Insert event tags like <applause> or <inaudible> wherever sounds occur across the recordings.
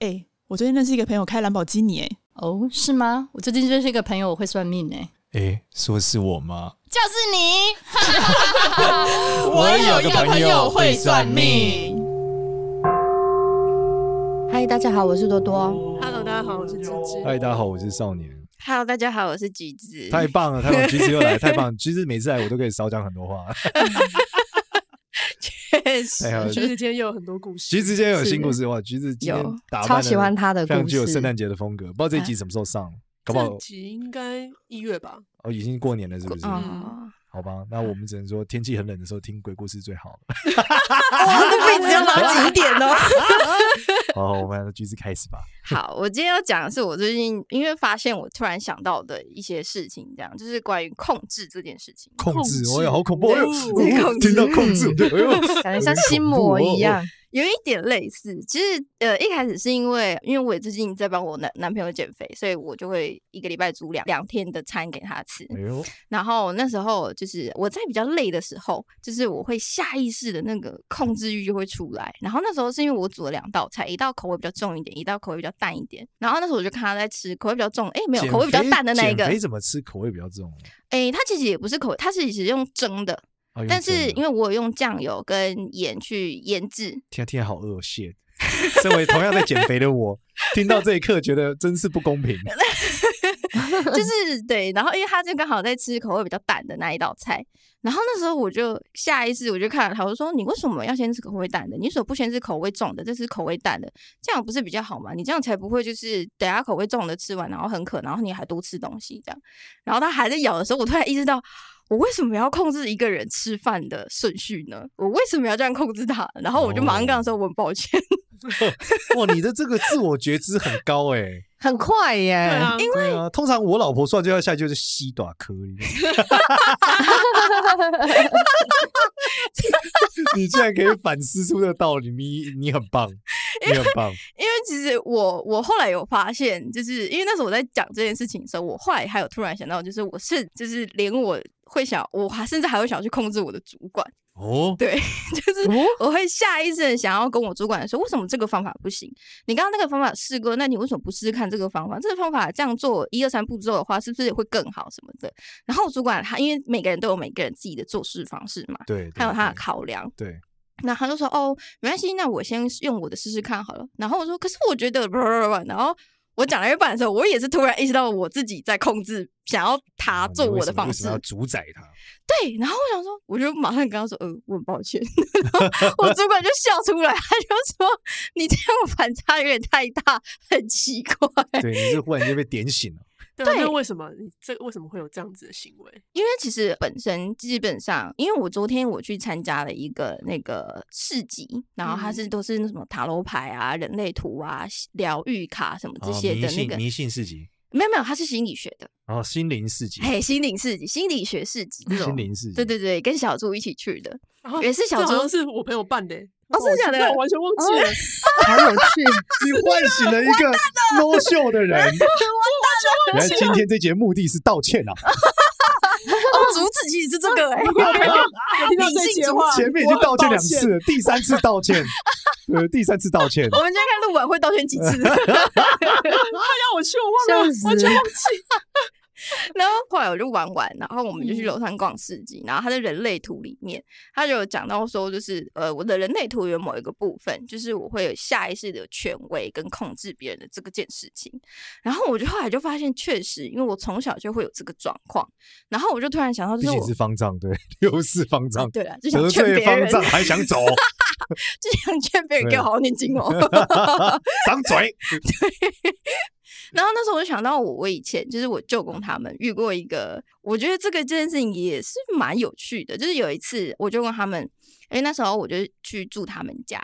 哎，我最近认识一个朋友开兰博基尼，哎，哦，是吗？我最近认识一个朋友，我会算命，哎，哎，说是我吗？就是你。<laughs> 我有一个朋友会算命。嗨，大家好，我是多多。Hello，大家好，我是芝芝。嗨，大家好，我是少年。Hello，大家好，我是橘子。太棒了，太棒，橘子又来，太棒！橘子每次来，我都可以少讲很多话。<laughs> 确实，橘子今天又有很多故事。橘子今天有新故事哇！橘子今天打扮超喜欢他的，非常具有圣诞节的风格。不知道这一集什么时候上，搞不好这集应该一月吧？哦，已经过年了，是不是？嗯，好吧，那我们只能说天气很冷的时候听鬼故事最好了。哇，这被子要拉紧一点哦。<laughs> 好，我们橘子开始吧。<laughs> 好，我今天要讲的是我最近因为发现我突然想到的一些事情，这样就是关于控制这件事情。控制，哎呀，好恐怖！哎呦，控制，<laughs> 听到控制，哎呦，感觉像心魔一样。有一点类似，其实呃一开始是因为因为我最近在帮我男男朋友减肥，所以我就会一个礼拜煮两两天的餐给他吃。哎呦，然后那时候就是我在比较累的时候，就是我会下意识的那个控制欲就会出来。然后那时候是因为我煮了两道菜，一道口味比较重一点，一道口味比较淡一点。然后那时候我就看他在吃口味比较重，哎没有口味比较淡的那一个。没怎么吃口味比较重？哎，他其实也不是口味，他是其实用蒸的。但是因为我有用酱油跟盐去腌制，天天好恶心。<laughs> 身为同样在减肥的我，听到这一刻觉得真是不公平。<laughs> 就是对，然后因为他就刚好在吃口味比较淡的那一道菜，然后那时候我就下意识我就看了他，我说你为什么要先吃口味淡的？你为什么不先吃口味重的？这是口味淡的，这样不是比较好吗？你这样才不会就是等下口味重的吃完，然后很渴，然后你还多吃东西这样。然后他还在咬的时候，我突然意识到。我为什么要控制一个人吃饭的顺序呢？我为什么要这样控制他？然后我就马上跟他说：“我很抱歉。哦 <laughs> ”哇，你的这个自我觉知很高哎、欸，很快耶！因为、啊、通常我老婆算就要下去就是西短颗粒。你居 <laughs> 然可以反思出这个道理，你你很棒，你很棒。因为 <laughs> 其实我我后来有发现，就是因为那时候我在讲这件事情的时候，我后来还有突然想到，就是我是就是连我会想，我还甚至还会想去控制我的主管。哦，对，<laughs> 就是我会下意识的想要跟我主管说，为什么这个方法不行？你刚刚那个方法试过，那你为什么不试试看这个方法？这个方法这样做一二三步骤的话，是不是会更好什么的？然后主管他因为每个人都有每个人自己的做事方式嘛，对，还有他的考量，对。那他就说哦，没关系，那我先用我的试试看好了。然后我说，可是我觉得，<laughs> 然后。我讲了一半的时候，我也是突然意识到我自己在控制，想要他做我的方式，要主宰他。<laughs> 对，然后我想说，我就马上跟他说，呃，我很抱歉。<laughs> 然后我主管就笑出来，他就说：“你这样反差有点太大，很奇怪。”对，你是忽然间被点醒了。对，那为什么你这为什么会有这样子的行为？因为其实本身基本上，因为我昨天我去参加了一个那个市集，然后它是都是那什么塔罗牌啊、人类图啊、疗愈卡什么这些的那个迷信市集。没有没有，它是心理学的。哦，心灵市集。嘿，心灵市集，心理学市集，<laughs> 心灵市集。对对对，跟小猪一起去的，也是小猪，是我朋友办的。哦，真的假的？我完全忘记了，好有趣！<laughs> 你唤醒了一个 no show <laughs> 的人。<laughs> 完蛋了！原来今天这节目的是道歉啊！哦，主旨其实是这个哎，听到这些话，前面已经道歉两次了，第三次道歉，呃，第三次道歉。我们今天看录完会道歉几次？他要我去，我忘了，完全忘记。然后后来我就玩完，然后我们就去楼上逛市集。然后他的人类图里面，他就有讲到说，就是呃，我的人类图有某一个部分，就是我会有下意识的权威跟控制别人的这个件事情。然后我就后来就发现，确实，因为我从小就会有这个状况。然后我就突然想到，就是我是方丈，对，<laughs> 又是方丈，对了，就想劝别人，方丈还想走，<laughs> 就想劝别人给我好好念经哦，<laughs> 张嘴，对。然后那时候我就想到我，我以前就是我舅公他们遇过一个，我觉得这个这件事情也是蛮有趣的。就是有一次我就问他们，因为那时候我就去住他们家，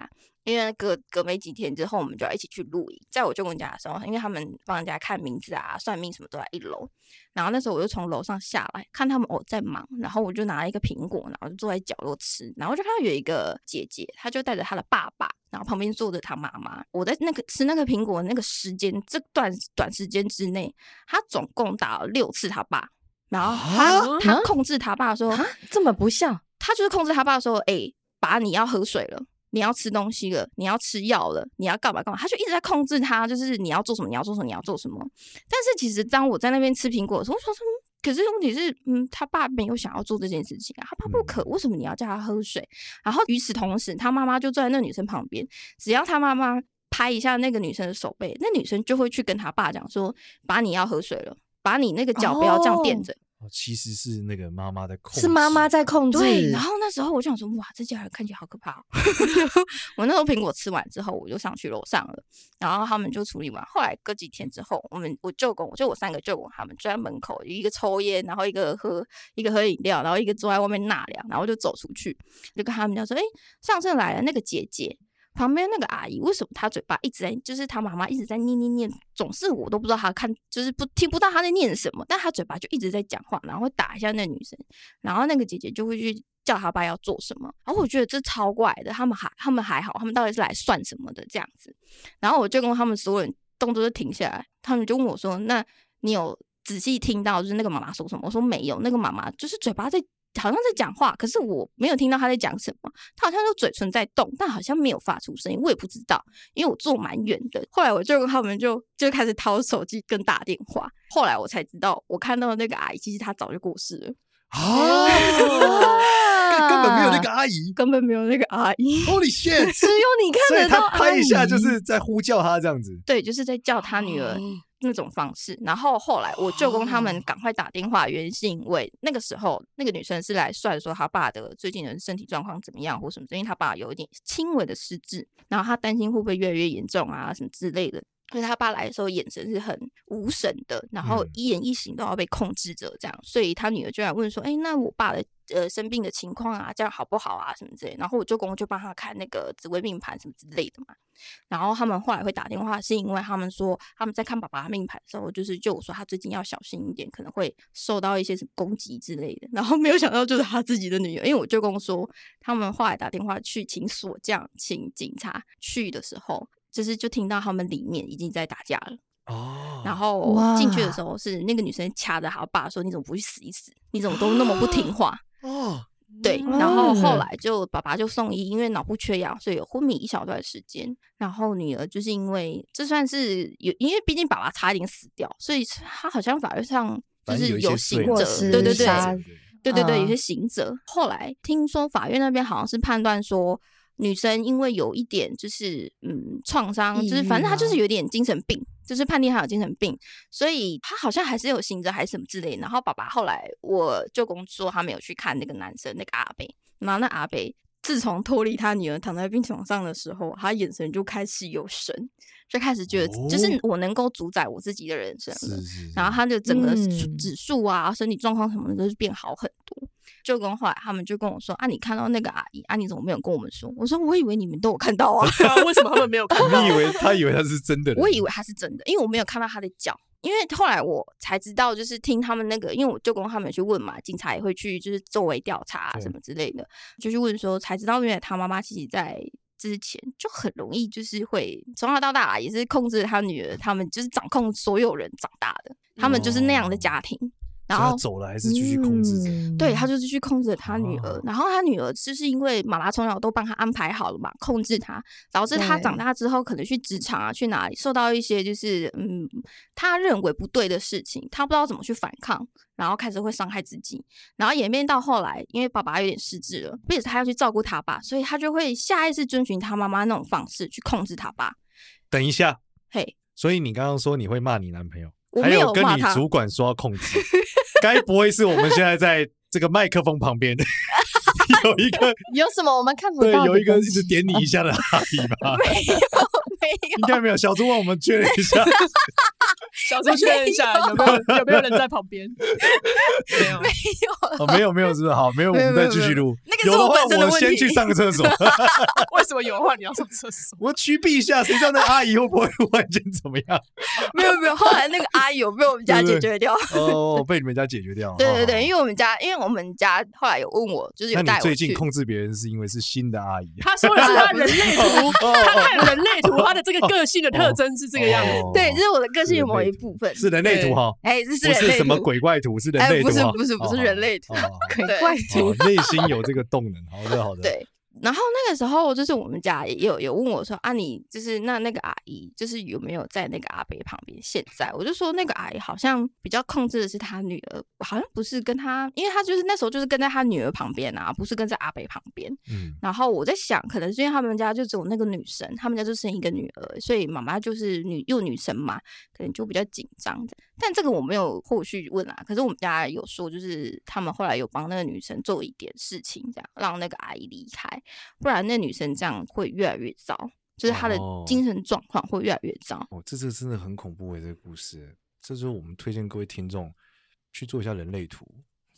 因为隔隔没几天之后，我们就要一起去露营。在我舅公家的时候，因为他们帮人家看名字啊、算命什么都在一楼。然后那时候我就从楼上下来，看他们哦在忙，然后我就拿了一个苹果，然后就坐在角落吃。然后就看到有一个姐姐，她就带着她的爸爸。然后旁边坐着她妈妈，我在那个吃那个苹果的那个时间，这段短时间之内，她总共打了六次他爸，然后他他控制他爸说，这么不孝，他就是控制他爸说，哎，爸你要喝水了，你要吃东西了，你要吃药了，你要干嘛干嘛，他就一直在控制他，就是你要做什么，你要做什么，你要做什么。但是其实当我在那边吃苹果的时候，我说什么？可是问题是，嗯，他爸没有想要做这件事情啊，他爸不渴，为什么你要叫他喝水？然后与此同时，他妈妈就坐在那女生旁边，只要他妈妈拍一下那个女生的手背，那女生就会去跟他爸讲说：“把你要喝水了，把你那个脚不要这样垫着。”其实是那个妈妈在控制，是妈妈在控制。对，然后那时候我就想说，哇，这家人看起来好可怕哦。<laughs> 我那时候苹果吃完之后，我就上去楼上了，然后他们就处理完。后来隔几天之后，我们我舅公，就我三个舅公，他们就在门口，一个抽烟，然后一个喝一个喝饮料，然后一个坐在外面纳凉，然后就走出去，就跟他们讲说，哎，上次来了那个姐姐。旁边那个阿姨为什么她嘴巴一直在，就是她妈妈一直在念念念，总是我都不知道她看，就是不听不到她在念什么，但她嘴巴就一直在讲话，然后会打一下那女生，然后那个姐姐就会去叫她爸要做什么，然后我觉得这超怪的，他们还他们还好，他们到底是来算什么的这样子，然后我就跟他们所有人动作就停下来，他们就问我说：“那你有仔细听到就是那个妈妈说什么？”我说：“没有，那个妈妈就是嘴巴在。”好像在讲话，可是我没有听到他在讲什么。他好像就嘴唇在动，但好像没有发出声音。我也不知道，因为我坐蛮远的。后来我就跟他们就就开始掏手机跟打电话。后来我才知道，我看到的那个阿姨，其实她早就过世了。啊！根本没有那个阿姨，根本没有那个阿姨。Holy shit！<laughs> 只有你看得到。所以他拍一下，就是在呼叫他这样子。对，就是在叫他女儿。那种方式，然后后来我舅公他们赶快打电话，原因是因为那个时候那个女生是来算说她爸的最近的身体状况怎么样或什么，因为她爸有一点轻微的失智，然后她担心会不会越来越严重啊什么之类的，所以他爸来的时候眼神是很无神的，然后一言一行都要被控制着这样，所以他女儿就来问说：“哎，那我爸的呃生病的情况啊，这样好不好啊什么之类？”然后我舅公就帮他看那个紫微命盘什么之类的嘛。然后他们后来会打电话，是因为他们说他们在看爸爸的命盘的时候，就是就我说他最近要小心一点，可能会受到一些什么攻击之类的。然后没有想到就是他自己的女儿，因为我舅公说他们后来打电话去请锁匠、请警察去的时候，就是就听到他们里面已经在打架了。哦。然后进去的时候是那个女生掐着他爸说：“你怎么不去死一死？你怎么都那么不听话？”哦。对，然后后来就爸爸就送医，因为脑部缺氧，所以有昏迷一小段时间。然后女儿就是因为这算是有，因为毕竟爸爸差一点死掉，所以他好像法律上就是有刑责，对对对，对对对，有些刑责。后来听说法院那边好像是判断说。女生因为有一点就是嗯创伤，就是反正她就是有点精神病，就是判定她有精神病，所以她好像还是有醒着还是什么之类的。然后爸爸后来我舅公说他没有去看那个男生那个阿北，然后那阿伯自从脱离他女儿躺在病床上的时候，他眼神就开始有神，就开始觉得就是我能够主宰我自己的人生了。然后他就整个指数啊、身体状况什么的都是变好很多。就跟后来他们就跟我说：“啊，你看到那个阿姨啊？你怎么没有跟我们说？”我说：“我以为你们都有看到啊，<laughs> 为什么他们没有看 <laughs> 到？”你以为他以为他是真的？我以为他是真的，因为我没有看到他的脚。因为后来我才知道，就是听他们那个，因为我舅公他们去问嘛，警察也会去，就是作为调查什么之类的，就去问说，才知道原来他妈妈其实在之前就很容易，就是会从小到大也是控制他女儿，他们就是掌控所有人长大的，他们就是那样的家庭。然后走了还是继续控制着？嗯、对，他就是去控制他女儿。哦、然后他女儿就是因为妈妈从小都帮他安排好了嘛，控制他，导致他长大之后可能去职场啊，去哪里受到一些就是嗯他认为不对的事情，他不知道怎么去反抗，然后开始会伤害自己，然后演变到后来，因为爸爸有点失智了，并且他要去照顾他爸，所以他就会下意识遵循他妈妈那种方式去控制他爸。等一下，嘿所以你刚刚说你会骂你男朋友，我没有还有跟你主管说要控制。<laughs> 该不会是我们现在在这个麦克风旁边 <laughs> 有一个有什么我们看不到？对，有一个一直点你一下的阿姨吧？<laughs> 没有，没有，应该没有。小猪问我们确认一下。<laughs> 小猪确认一下有没有有没有人在旁边？没有，没有，哦，没有，没有，是不是？好，没有，我们再继续录。那个是我本身的问题。有的话，我先去上个厕所。<laughs> 为什么有的话你要上厕所？我去避一下，谁知道那个阿姨会不会忽然间怎么样？没有，没有。后来那个阿姨有被我们家解决掉。哦，被你们家解决掉。<laughs> 对对对，因为我们家，因为我们家后来有问我，就是有带我最近控制别人是因为是新的阿姨？他说的是他人类图，他看人类图，他的这个个性的特征是这个样子。对，这是我的个性的某一部分。是人类图哈，哎，这是不是什么鬼怪图，是人类图，不是不是不是人类图，<laughs> 鬼怪图，<laughs> 内心有这个动能，好的好的。对，然后那个时候，就是我们家也有有问我说啊，你就是那那个阿姨，就是有没有在那个阿北旁边？现在我就说那个阿姨好像比较控制的是她女儿，好像不是跟她，因为她就是那时候就是跟在她女儿旁边啊，不是跟在阿北旁边。嗯。然后我在想，可能是因为他们家就只有那个女生，他们家就生一个女儿，所以妈妈就是女又女生嘛，可能就比较紧张。但这个我没有后续问啊。可是我们家有说，就是他们后来有帮那个女生做一点事情，这样让那个阿姨离开。不然那女生这样会越来越糟，就是她的精神状况会越来越糟。哦，这这真的很恐怖诶，这个故事，这就是我们推荐各位听众去做一下人类图。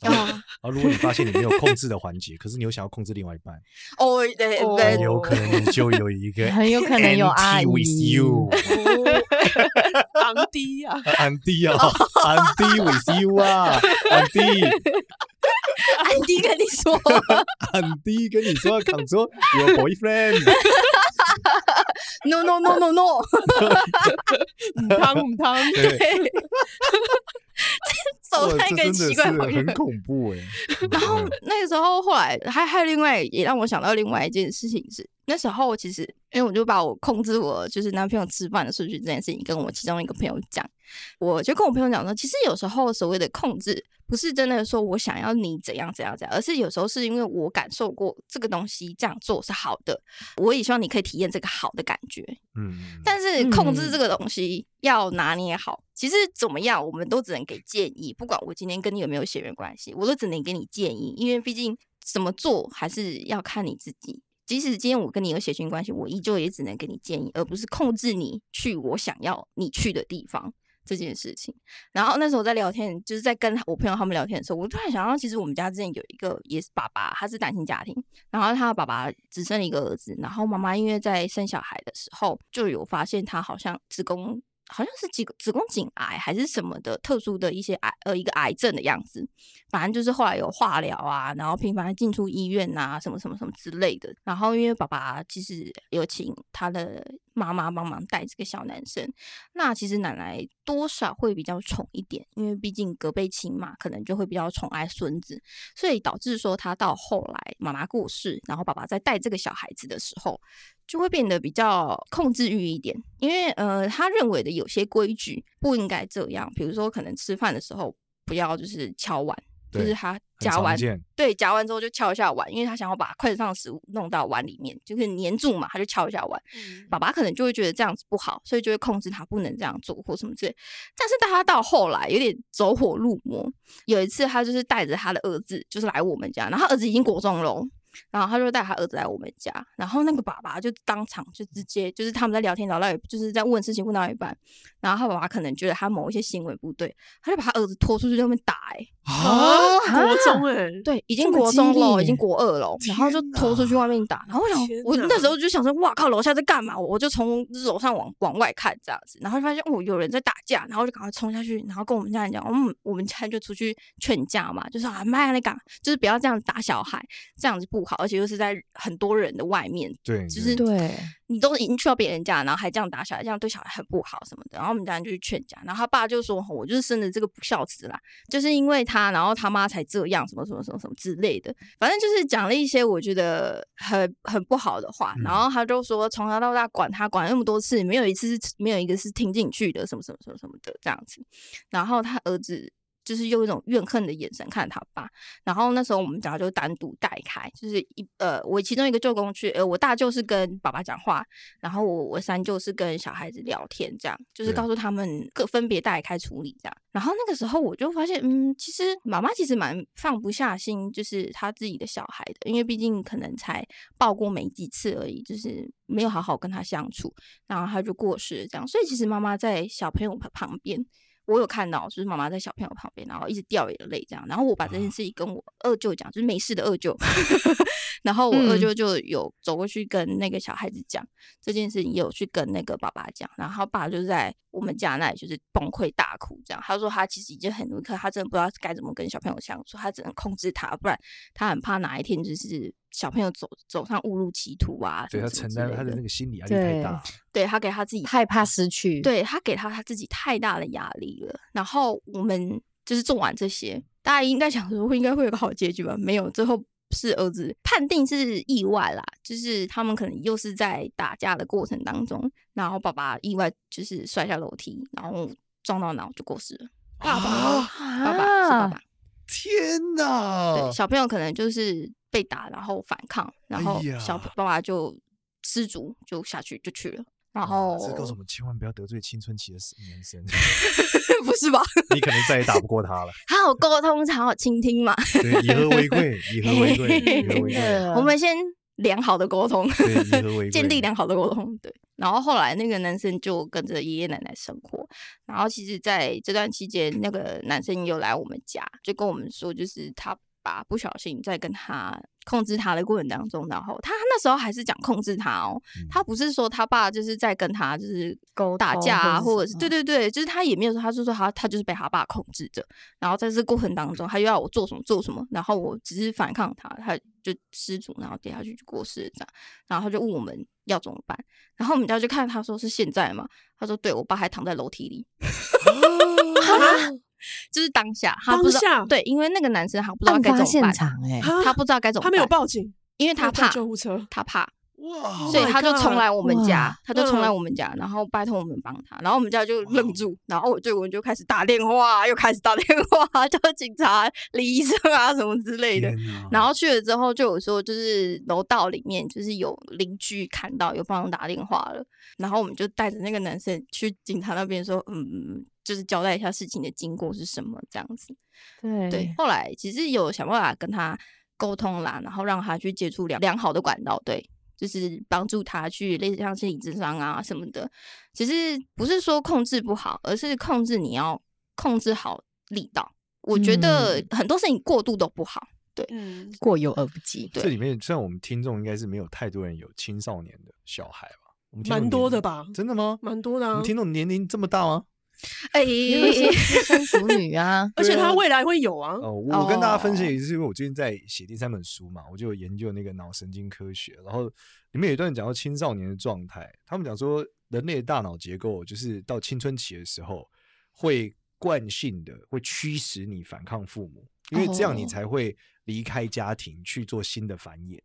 然后，然后如果你发现你没有控制的环节，可是你又想要控制另外一半，<laughs> 哦，对对，有可能你就有一个 <laughs> 很有可能有阿姨。<laughs> 安迪啊，安迪啊，安迪 with you 啊，安迪。安迪跟你说，安迪跟你说，control your boyfriend。<laughs> No no no no no，母汤母汤，<laughs> 对，走在一个奇怪的很恐怖哎。然后那个时候，后来还还有另外也让我想到另外一件事情是，那时候其实因为我就把我控制我就是男朋友吃饭的顺序这件事情跟我其中一个朋友讲，我就跟我朋友讲说，其实有时候所谓的控制。不是真的说我想要你怎样怎样怎样，而是有时候是因为我感受过这个东西这样做是好的，我也希望你可以体验这个好的感觉。嗯，但是控制这个东西要拿捏好，其实怎么样我们都只能给建议，不管我今天跟你有没有血缘关系，我都只能给你建议，因为毕竟怎么做还是要看你自己。即使今天我跟你有血缘关系，我依旧也只能给你建议，而不是控制你去我想要你去的地方。这件事情，然后那时候在聊天，就是在跟我朋友他们聊天的时候，我突然想到，其实我们家之前有一个也是爸爸，他是单亲家庭，然后他的爸爸只生了一个儿子，然后妈妈因为在生小孩的时候就有发现他好像子宫。好像是子子宫颈癌还是什么的特殊的一些癌呃一个癌症的样子，反正就是后来有化疗啊，然后频繁进出医院啊，什么什么什么之类的。然后因为爸爸其实有请他的妈妈帮忙带这个小男生，那其实奶奶多少会比较宠一点，因为毕竟隔辈亲嘛，可能就会比较宠爱孙子，所以导致说他到后来妈妈过世，然后爸爸在带这个小孩子的时候。就会变得比较控制欲一点，因为呃，他认为的有些规矩不应该这样，比如说可能吃饭的时候不要就是敲碗，就是他夹完，对，夹完之后就敲一下碗，因为他想要把筷子上的食物弄到碗里面，就是粘住嘛，他就敲一下碗。嗯、爸爸可能就会觉得这样子不好，所以就会控制他不能这样做或什么之类。但是他到后来有点走火入魔，有一次他就是带着他的儿子就是来我们家，然后他儿子已经国中了。然后他就带他儿子来我们家，然后那个爸爸就当场就直接就是他们在聊天聊到一，就是在问事情问到一半，然后他爸爸可能觉得他某一些行为不对，他就把他儿子拖出去在外面打、欸，哎啊，国中哎、欸，对，已经国中了，已经国二了，然后就拖出去外面打，然后我想，我那时候就想说，哇靠，楼下在干嘛？我就从楼上往往外看这样子，然后就发现哦有人在打架，然后就赶快冲下去，然后跟我们家人讲，我们我们家人就出去劝架嘛，就说啊妈呀那个，就是不要这样打小孩，这样子不好。而且又是在很多人的外面，对，就是对，你都已经去到别人家，然后还这样打小孩，这样对小孩很不好什么的。然后我们家人就去劝架，然后他爸就说：“我就是生的这个不孝子啦，就是因为他，然后他妈才这样，什么什么什么什么之类的。反正就是讲了一些我觉得很很不好的话。然后他就说，从小到大管他管那么多次，没有一次是没有一个是听进去的，什么什么什么什么的这样子。然后他儿子。”就是用一种怨恨的眼神看他爸，然后那时候我们家就单独带开，就是一呃，我其中一个舅公去，呃，我大舅是跟爸爸讲话，然后我我三舅是跟小孩子聊天，这样就是告诉他们各分别带开处理这样。然后那个时候我就发现，嗯，其实妈妈其实蛮放不下心，就是他自己的小孩的，因为毕竟可能才抱过没几次而已，就是没有好好跟他相处，然后他就过世了这样。所以其实妈妈在小朋友旁边。我有看到，就是妈妈在小朋友旁边，然后一直掉眼泪这样。然后我把这件事情跟我二舅讲，就是没事的二舅。<laughs> 然后我二舅就有走过去跟那个小孩子讲、嗯、这件事情，也有去跟那个爸爸讲。然后他爸就在我们家那里就是崩溃大哭，这样。他说他其实已经很努力，可他真的不知道该怎么跟小朋友相处，他只能控制他，不然他很怕哪一天就是。小朋友走走上误入歧途啊！对，他承担他的那个心理压力太大，对，对他给他自己害怕失去，对他给他他自己太大的压力了。然后我们就是做完这些，大家应该想说应该会有个好结局吧？没有，最后是儿子，判定是意外啦，就是他们可能又是在打架的过程当中，然后爸爸意外就是摔下楼梯，然后撞到脑就过世了。爸爸，啊、爸爸是爸爸。天哪！对，小朋友可能就是被打，然后反抗，然后小爸爸就失足就下去就去了。然后，这告诉我们千万不要得罪青春期的男生，<laughs> 不是吧？你可能再也打不过他了。<laughs> 好好沟通，好好倾听嘛。对，以和为贵，以和为贵，<laughs> 以和为贵。我们先良好的沟通，对，以和为贵，建立良好的沟通。对，然后后来那个男生就跟着爷爷奶奶生活。然后其实在这段期间，那个男生又来我们家，就跟我们说，就是他。不小心在跟他控制他的过程当中，然后他那时候还是讲控制他哦，嗯、他不是说他爸就是在跟他就是打架啊，或者是对。对对，就是他也没有说，他就说他他就是被他爸控制着，然后在这过程当中，他又要我做什么做什么，然后我只是反抗他，他就失足，然后跌下去就过世了这样，然后他就问我们要怎么办，然后我们家就看他说是现在嘛，他说对，我爸还躺在楼梯里。<laughs> 就是当下，他不知道当下对，因为那个男生他不知道该怎么办，现场欸、他不知道该怎么办，他没有报警，因为他怕救护车，他怕。哇！所以他就冲来我们家，他就冲来我们家，然后拜托我们帮他，然后我们家就愣住，然后我就我们就开始打电话，又开始打电话 <laughs> 叫警察、李医生啊什么之类的。然后去了之后，就有说就是楼道里面就是有邻居看到有帮人打电话了，然后我们就带着那个男生去警察那边说，嗯，就是交代一下事情的经过是什么这样子。对对，后来其实有想办法跟他沟通啦，然后让他去接触良良好的管道，对。就是帮助他去类似像心理智商啊什么的，其实不是说控制不好，而是控制你要控制好力道。我觉得很多事情过度都不好，对，嗯，过犹而不及。对，这里面虽然我们听众应该是没有太多人有青少年的小孩吧，蛮多的吧？真的吗？蛮多的啊！你听众年龄这么大吗？<laughs> 哎，独生子女啊，<laughs> 而且他未来会有啊。哦，我跟大家分享也是因为我最近在写第三本书嘛，我就有研究那个脑神经科学，然后里面有一段讲到青少年的状态，他们讲说人类的大脑结构就是到青春期的时候会惯性的会驱使你反抗父母，因为这样你才会离开家庭去做新的繁衍。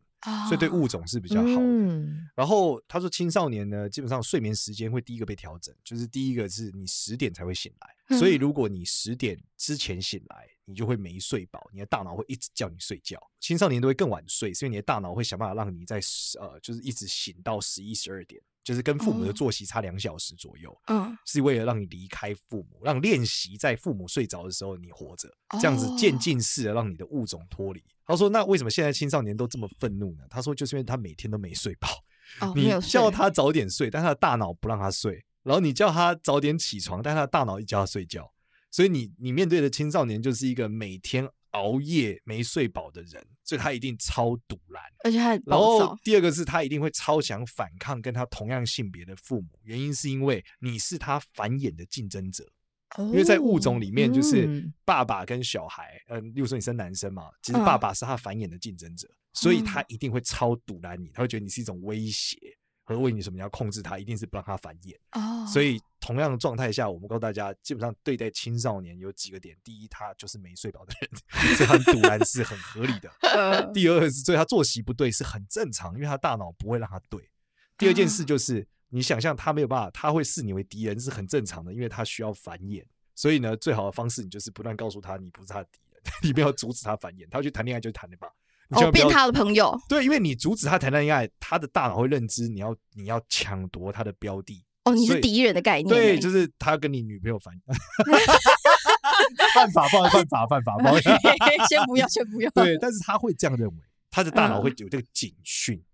所以对物种是比较好的。嗯、然后他说，青少年呢，基本上睡眠时间会第一个被调整，就是第一个是你十点才会醒来。嗯、所以如果你十点之前醒来，你就会没睡饱，你的大脑会一直叫你睡觉。青少年都会更晚睡，所以你的大脑会想办法让你在呃，就是一直醒到十一十二点。就是跟父母的作息差两小时左右，嗯，是为了让你离开父母，让练习在父母睡着的时候你活着，这样子渐进式的让你的物种脱离。他说：“那为什么现在青少年都这么愤怒呢？”他说：“就是因为他每天都没睡饱，<laughs> 你叫他早点睡，但他的大脑不让他睡；然后你叫他早点起床，但他的大脑一叫他睡觉。所以你你面对的青少年就是一个每天。”熬夜没睡饱的人，所以他一定超堵拦，而且他很然后第二个是他一定会超想反抗跟他同样性别的父母，原因是因为你是他繁衍的竞争者，哦、因为在物种里面就是爸爸跟小孩，嗯、呃，例如说你生男生嘛，其实爸爸是他繁衍的竞争者，嗯、所以他一定会超堵拦你，他会觉得你是一种威胁。和为你什么？你要控制他，一定是不让他繁衍。哦，所以同样的状态下，我们告诉大家，基本上对待青少年有几个点：第一，他就是没睡饱的人，所以他赌烂是很合理的；<laughs> 第二是，所以他作息不对是很正常，因为他大脑不会让他对。第二件事就是，你想象他没有办法，他会视你为敌人是很正常的，因为他需要繁衍。所以呢，最好的方式，你就是不断告诉他，你不是他的敌人，<laughs> 你不要阻止他繁衍。他要去谈恋爱就谈的吧。哦，变他的朋友。对，因为你阻止他谈恋爱，他的大脑会认知你要你要抢夺他的标的。哦，你是敌人的概念。对，就是他要跟你女朋友反 <laughs> 犯法，犯犯法，犯法，不 <laughs> 先不要，先不要。对，但是他会这样认为，他的大脑会有这个警讯，嗯、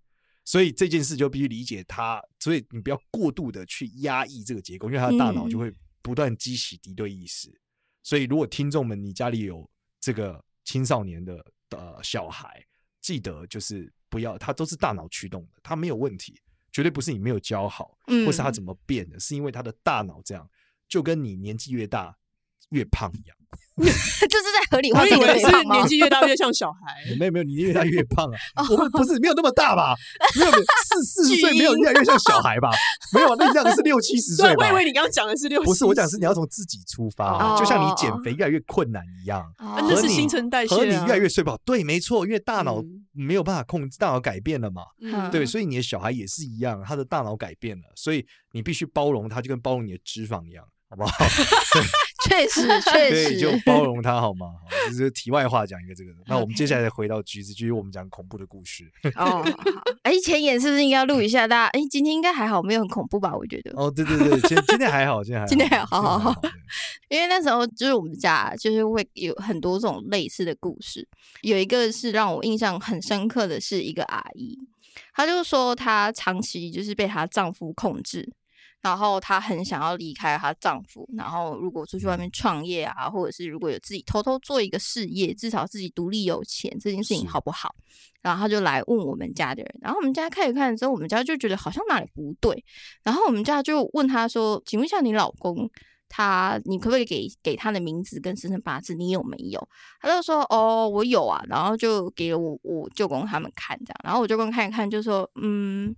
所以这件事就必须理解他。所以你不要过度的去压抑这个结构，因为他的大脑就会不断激起敌对意识。嗯、所以，如果听众们你家里有这个青少年的。呃小孩，记得就是不要，他都是大脑驱动的，他没有问题，绝对不是你没有教好，或是他怎么变的，嗯、是因为他的大脑这样，就跟你年纪越大，越胖一样。<laughs> 这是在合理化这个我以为是年？纪越大越像小孩。没有没有，你越大越胖啊！我们不是没有那么大吧？没有没有四四十岁没有越来越像小孩吧？没有，那你这样是六七十岁吧我以？为你刚刚讲的是六，不是，我讲是你要从自己出发，哦就像你减肥越来越困难一样。哦啊那是新陈代谢啊和你越来越睡不好，对，没错，因为大脑嗯没有办法控制，大脑改变了嘛，嗯对，所以你的小孩也是一样，他的大脑改变了，所以你必须包容他，就跟包容你的脂肪一样，好不好？<laughs> <laughs> 确实 <laughs> 确对，就，包容他好吗？好，这是题外话，讲一个这个。那我们接下来回到橘子，继续我们讲恐怖的故事。哦，好哎，前言是不是应该要录一下？大家哎，今天应该还好，没有很恐怖吧？我觉得，哦，对对对，今今天还好，今天还好，今天还好因为那时候就是我们家就是会有很多这种类似的故事，有一个是让我印象很深刻的是一个阿姨，她就说她长期就是被她丈夫控制。然后她很想要离开她丈夫，然后如果出去外面创业啊，或者是如果有自己偷偷做一个事业，至少自己独立有钱，这件事情好不好？然后她就来问我们家的人，然后我们家看一看之后，我们家就觉得好像哪里不对，然后我们家就问她说：“请问一下，你老公他，你可不可以给给他的名字跟生辰八字？你有没有？”她就说：“哦，我有啊。”然后就给了我我舅公他们看这样，然后我舅公看一看就说：“嗯。”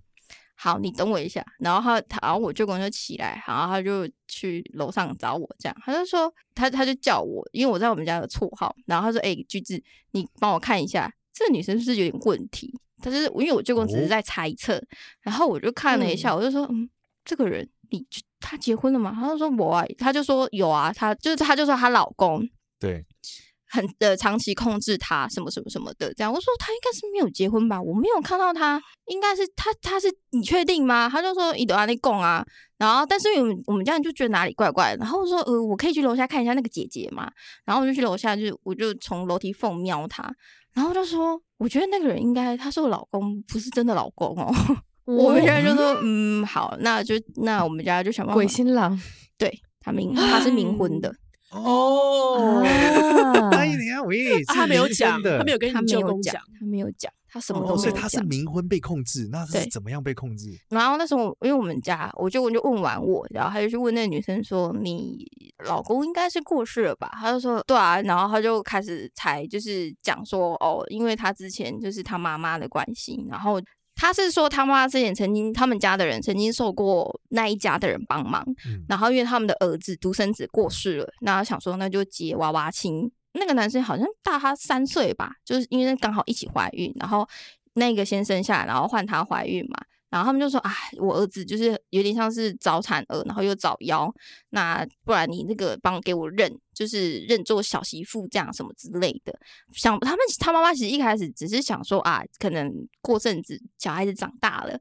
好，你等我一下。然后他，他，然后我舅公就起来，然后他就去楼上找我，这样他就说，他他就叫我，因为我在我们家的绰号。然后他说：“哎、欸，橘子，你帮我看一下，这个女生是不是有点问题？”他就是因为我舅公只是在猜测，哦、然后我就看了一下，嗯、我就说：“嗯，这个人，你他结婚了吗？”他就说：“我啊。”他就说：“有啊。”他就是他就说她老公对。很呃长期控制他什么什么什么的这样，我说他应该是没有结婚吧，我没有看到他，应该是他他是你确定吗？他就说伊德阿内贡啊，然后但是我们我们家人就觉得哪里怪怪的，然后我说呃我可以去楼下看一下那个姐姐嘛，然后我就去楼下就我就从楼梯缝瞄他，然后就说我觉得那个人应该他是我老公，不是真的老公哦。<laughs> 我们现在就说嗯好，那就那我们家就想办法鬼新郎，对他冥他是冥婚的。哦，哎呀，<laughs> 喂，他没有讲，他没有跟你舅公讲，他没有讲，他什么都没有讲。所以他是冥婚被控制，那是怎么样被控制？然后那时候，因为我们家，我舅公就问完我，然后他就去问那个女生说：“你老公应该是过世了吧？”他就说：“对啊。”然后他就开始才就是讲说：“哦，因为他之前就是他妈妈的关系，然后。”他是说他妈之前曾经，他们家的人曾经受过那一家的人帮忙，嗯、然后因为他们的儿子独生子过世了，那他想说那就结娃娃亲。那个男生好像大他三岁吧，就是因为刚好一起怀孕，然后那个先生下来，然后换他怀孕嘛。然后他们就说：“哎，我儿子就是有点像是早产儿，然后又早夭，那不然你那个帮给我认，就是认做小媳妇这样什么之类的。”想他们他妈妈其实一开始只是想说啊，可能过阵子小孩子长大了，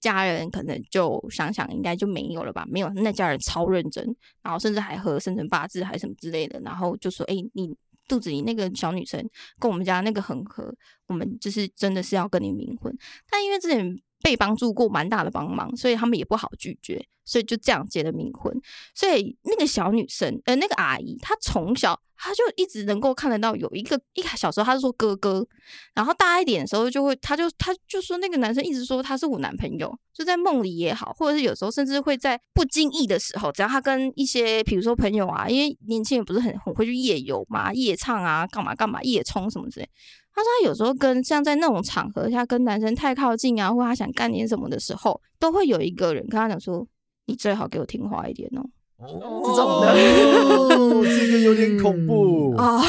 家人可能就想想应该就没有了吧？没有，那家人超认真，然后甚至还和生辰八字还什么之类的，然后就说：“哎，你肚子里那个小女生跟我们家那个很合，我们就是真的是要跟你冥婚。”但因为之前。被帮助过蛮大的帮忙，所以他们也不好拒绝，所以就这样结了冥婚。所以那个小女生，呃，那个阿姨，她从小她就一直能够看得到有一个一小时候，她是说哥哥，然后大一点的时候就会，她就她就说那个男生一直说他是我男朋友，就在梦里也好，或者是有时候甚至会在不经意的时候，只要他跟一些比如说朋友啊，因为年轻人不是很很会去夜游嘛，夜唱啊，干嘛干嘛，夜冲什么之类。他说他有时候跟像在那种场合下跟男生太靠近啊，或他想干点什么的时候，都会有一个人跟他讲说：“你最好给我听话一点哦。”哦，这种的，哦、这个有点恐怖啊，哦、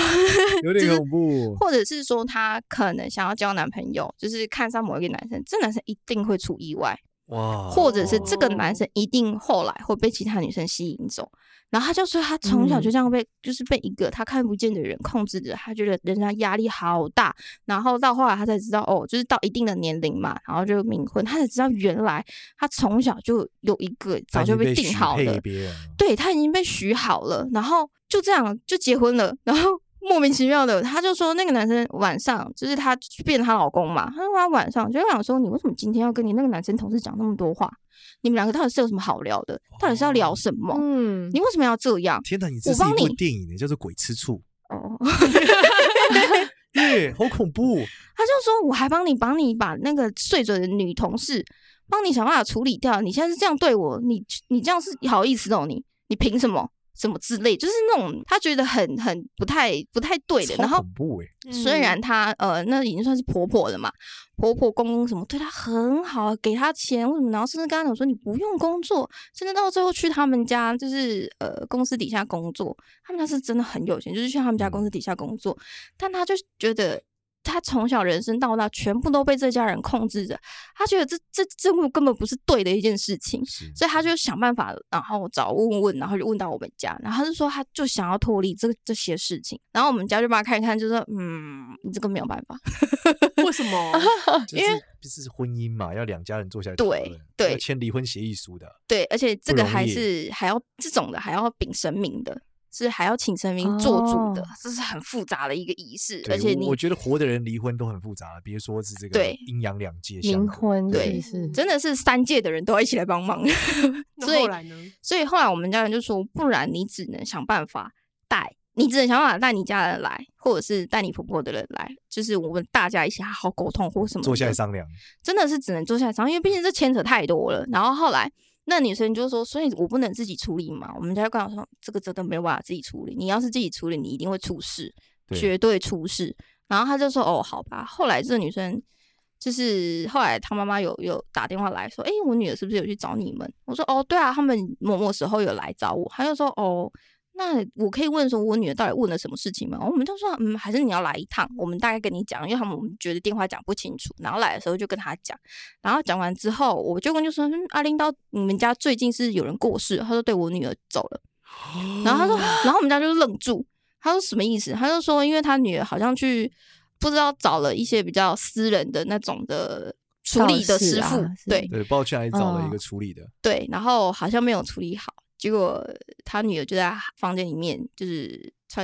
有 <laughs> 点恐怖。或者是说他可能想要交男朋友，就是看上某一个男生，这男生一定会出意外哇，或者是这个男生一定后来会被其他女生吸引走。然后他就说，他从小就这样被，嗯、就是被一个他看不见的人控制着，他觉得人家压力好大。然后到后来他才知道，哦，就是到一定的年龄嘛，然后就冥婚，他才知道原来他从小就有一个早就被定好了，对，他已经被许好了，然后就这样就结婚了，然后莫名其妙的，他就说那个男生晚上就是他变她老公嘛，他说他晚上就想说，你为什么今天要跟你那个男生同事讲那么多话？你们两个到底是有什么好聊的？到底是要聊什么？嗯，你为什么要这样？天哪，你这是一部电影呢，叫做《鬼吃醋》哦。耶，好恐怖。他就说，我还帮你，帮你把那个睡着的女同事，帮你想办法处理掉。你现在是这样对我，你你这样是好意思哦？你你凭什么？什么之类，就是那种他觉得很很不太不太对的。然后虽然她呃那已经算是婆婆了嘛，婆婆公公什么对她很好，给她钱为什么，然后甚至跟她讲说你不用工作，甚至到最后去他们家就是呃公司底下工作，他们家是真的很有钱，就是去他们家公司底下工作，但她就觉得。他从小人生到大，全部都被这家人控制着。他觉得这这这根本不是对的一件事情，所以他就想办法，然后找问问，然后就问到我们家，然后他就说他就想要脱离这这些事情，然后我们家就帮他看一看，就说嗯，你这个没有办法，<laughs> 为什么？<laughs> 因为就是婚姻嘛，要两家人坐下来对对要签离婚协议书的。对，而且这个还是还要这种的还要禀神明的，是还要请神明做主的，哦这是很复杂的一个仪式，而且你我我觉得活的人离婚都很复杂，别说是这个对阴阳两界冥婚对是真的是三界的人都要一起来帮忙，<laughs> 那所以后来呢？所以后来我们家人就说，不然你只能想办法带，你只能想办法带你家人来，或者是带你婆婆的人来，就是我们大家一起好好沟通或什么的。坐下来商量。真的是只能坐下来商量，因为毕竟这牵扯太多了。然后后来那女生就说，所以我不能自己处理嘛。我们家就跟我说，这个真的没有办法自己处理，你要是自己处理，你一定会出事，对绝对出事。然后他就说，哦，好吧。后来这个女生。就是后来她妈妈有有打电话来说，哎、欸，我女儿是不是有去找你们？我说，哦，对啊，他们某某时候有来找我。他就说，哦，那我可以问说，我女儿到底问了什么事情吗？我们就说，嗯，还是你要来一趟，我们大概跟你讲，因为他们我们觉得电话讲不清楚。然后来的时候就跟他讲，然后讲完之后，我舅公就说，嗯，阿玲到你们家最近是有人过世？他说，对，我女儿走了。然后他说，然后我们家就愣住，他说什么意思？他就说，因为他女儿好像去。不知道找了一些比较私人的那种的处理的师傅，啊、对对，不知道去哪里找了一个处理的，哦、对，然后好像没有处理好，结果他女儿就在房间里面，就是穿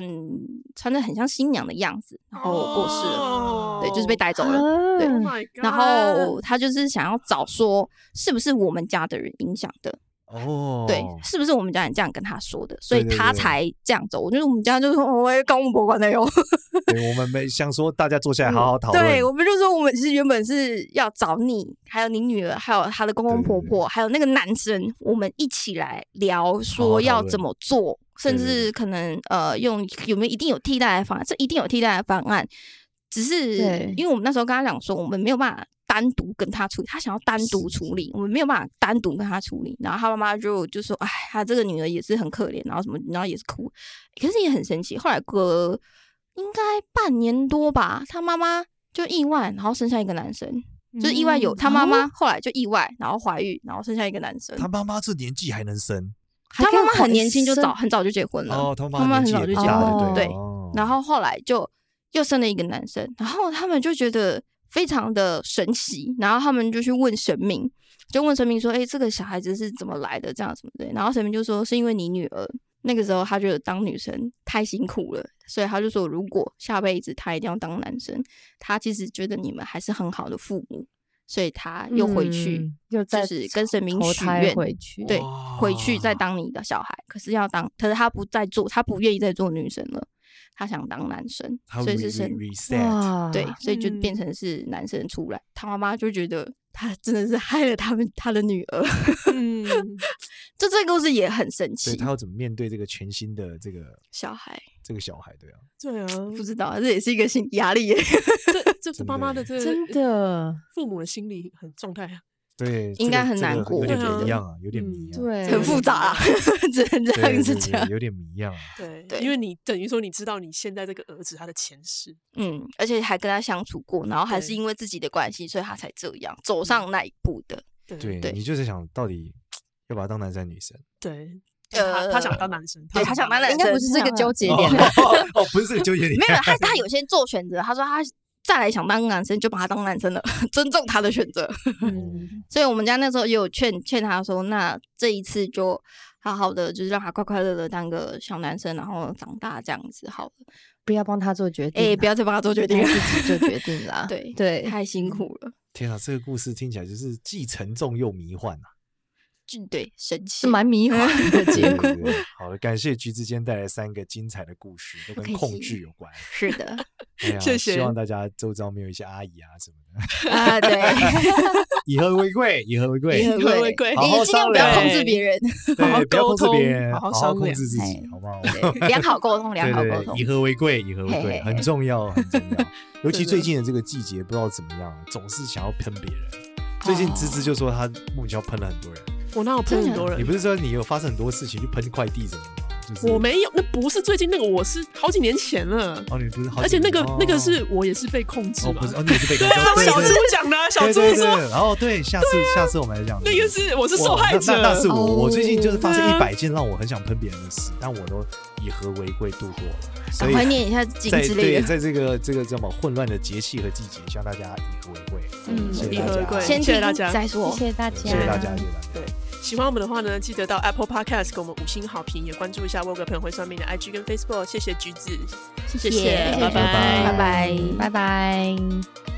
穿的很像新娘的样子，然后过世了，哦、对，就是被带走了，啊、对，oh、<laughs> 然后他就是想要找说是不是我们家的人影响的。哦，对，是不是我们家人这样跟他说的，所以他才这样走？我觉得我们家就说，我也搞我们博管的哟。<laughs> 对，我们没想说大家坐下来好好讨论。对，我们就说我们其实原本是要找你，还有你女儿，还有她的公公婆婆，还有那个男生，我们一起来聊，说要怎么做，甚至可能呃用有没有一定有替代的方案？这一定有替代的方案，只是因为我们那时候跟他讲说，我们没有办法。单独跟他处理，他想要单独处理，我们没有办法单独跟他处理。然后他妈妈就就说：“哎，他这个女儿也是很可怜，然后什么，然后也是哭，可是也很神奇。后来过应该半年多吧，他妈妈就意外，然后生下一个男生，嗯、就是意外有他妈妈后来就意外，然后怀孕，然后生下一个男生。他妈妈这年纪还能生？他妈妈很年轻就早很早就结婚了。哦，他妈妈很早就结婚，了、对。哦、然后后来就又生了一个男生，然后他们就觉得。非常的神奇，然后他们就去问神明，就问神明说：“哎，这个小孩子是怎么来的？这样什么的？”然后神明就说：“是因为你女儿那个时候，她觉得当女生太辛苦了，所以她就说，如果下辈子她一定要当男生，她其实觉得你们还是很好的父母，所以他又回去，又就是跟神明许愿回去，对，回去再当你的小孩。可是要当，可是他不再做，他不愿意再做女生了。”他想当男生，所以是生，reset，对，所以就变成是男生出来。嗯、他妈妈就觉得他真的是害了他们他的女儿。嗯，就这个故事也很神奇。所以他要怎么面对这个全新的这个小孩？这个小孩，对啊，对啊，不知道，这也是一个心压力耶。这这妈妈的这个真的父母的心理很状态啊。对，应该很难过，有点一样啊，有点谜样，对，很复杂啊，<laughs> 只能这样子讲，有点迷样啊。对，对，因为你等于说你知道你现在这个儿子他的前世，嗯，而且还跟他相处过，然后还是因为自己的关系，所以他才这样走上那一步的。对，你就是想到底要把他当男生女生？<laughs> 对，呃，他想当男生，对，他想当男生，应该不是这个纠结点，哦，不是这个纠结点，没有，他 <laughs> 他有些做选择，他说他。再来想当男生，就把他当男生了，<laughs> 尊重他的选择。嗯，<laughs> 所以我们家那时候也有劝劝他说，那这一次就好好的，就是让他快快乐乐当个小男生，然后长大这样子好了，不要帮他做决定，哎，不要再帮他做决定，自己做决定啦。<laughs> 对对，太辛苦了。天啊，这个故事听起来就是既沉重又迷幻啊！对，神奇，是蛮迷幻的结果。好的，感谢橘子间带来三个精彩的故事，都跟控制有关。是的。哎呀谢谢希望大家周遭没有一些阿姨啊什么的，啊，对，以和为贵，以和为贵，以和为贵好好你尽量不要控制别人，对，不要控制沟通别人，好好好商量控制自己哎，好不好？良好沟通，良好沟通以。和为贵，以和为贵，很重要，很重要。尤其最近的这个季节，不知道怎么样，总是想要喷别人。最近芝芝就说她莫名其妙喷了很多人。我哪有喷很多人？你不是说你有发生很多事情去喷快递什么的吗？就是我没有，那不是最近那个，我是好几年前了。哦，你不是好几年，而且那个哦那个是我也是被控制嘛哦不是，哦，你也是被对控制 <laughs> 对，小猪讲的啊，小猪说然后对，下次下次我们来讲那个是我是受害者那那那是我，哦我最近就是发生一百件让我很想喷别人的事，但我都以和为贵度过了。所以怀念一下经在对，之类的。在这个这个这么混乱的节气和季节，希望大家以和为贵。嗯谢谢大家以和为贵，谢谢大家再说。谢谢大家，谢谢大家，谢谢大家。对，喜欢我们的话呢，记得到 Apple Podcast 给我们五星好评，也关注一下我有个朋友会上面的 IG 跟 Facebook。谢谢橘子，谢谢，谢谢拜拜，拜拜。拜拜。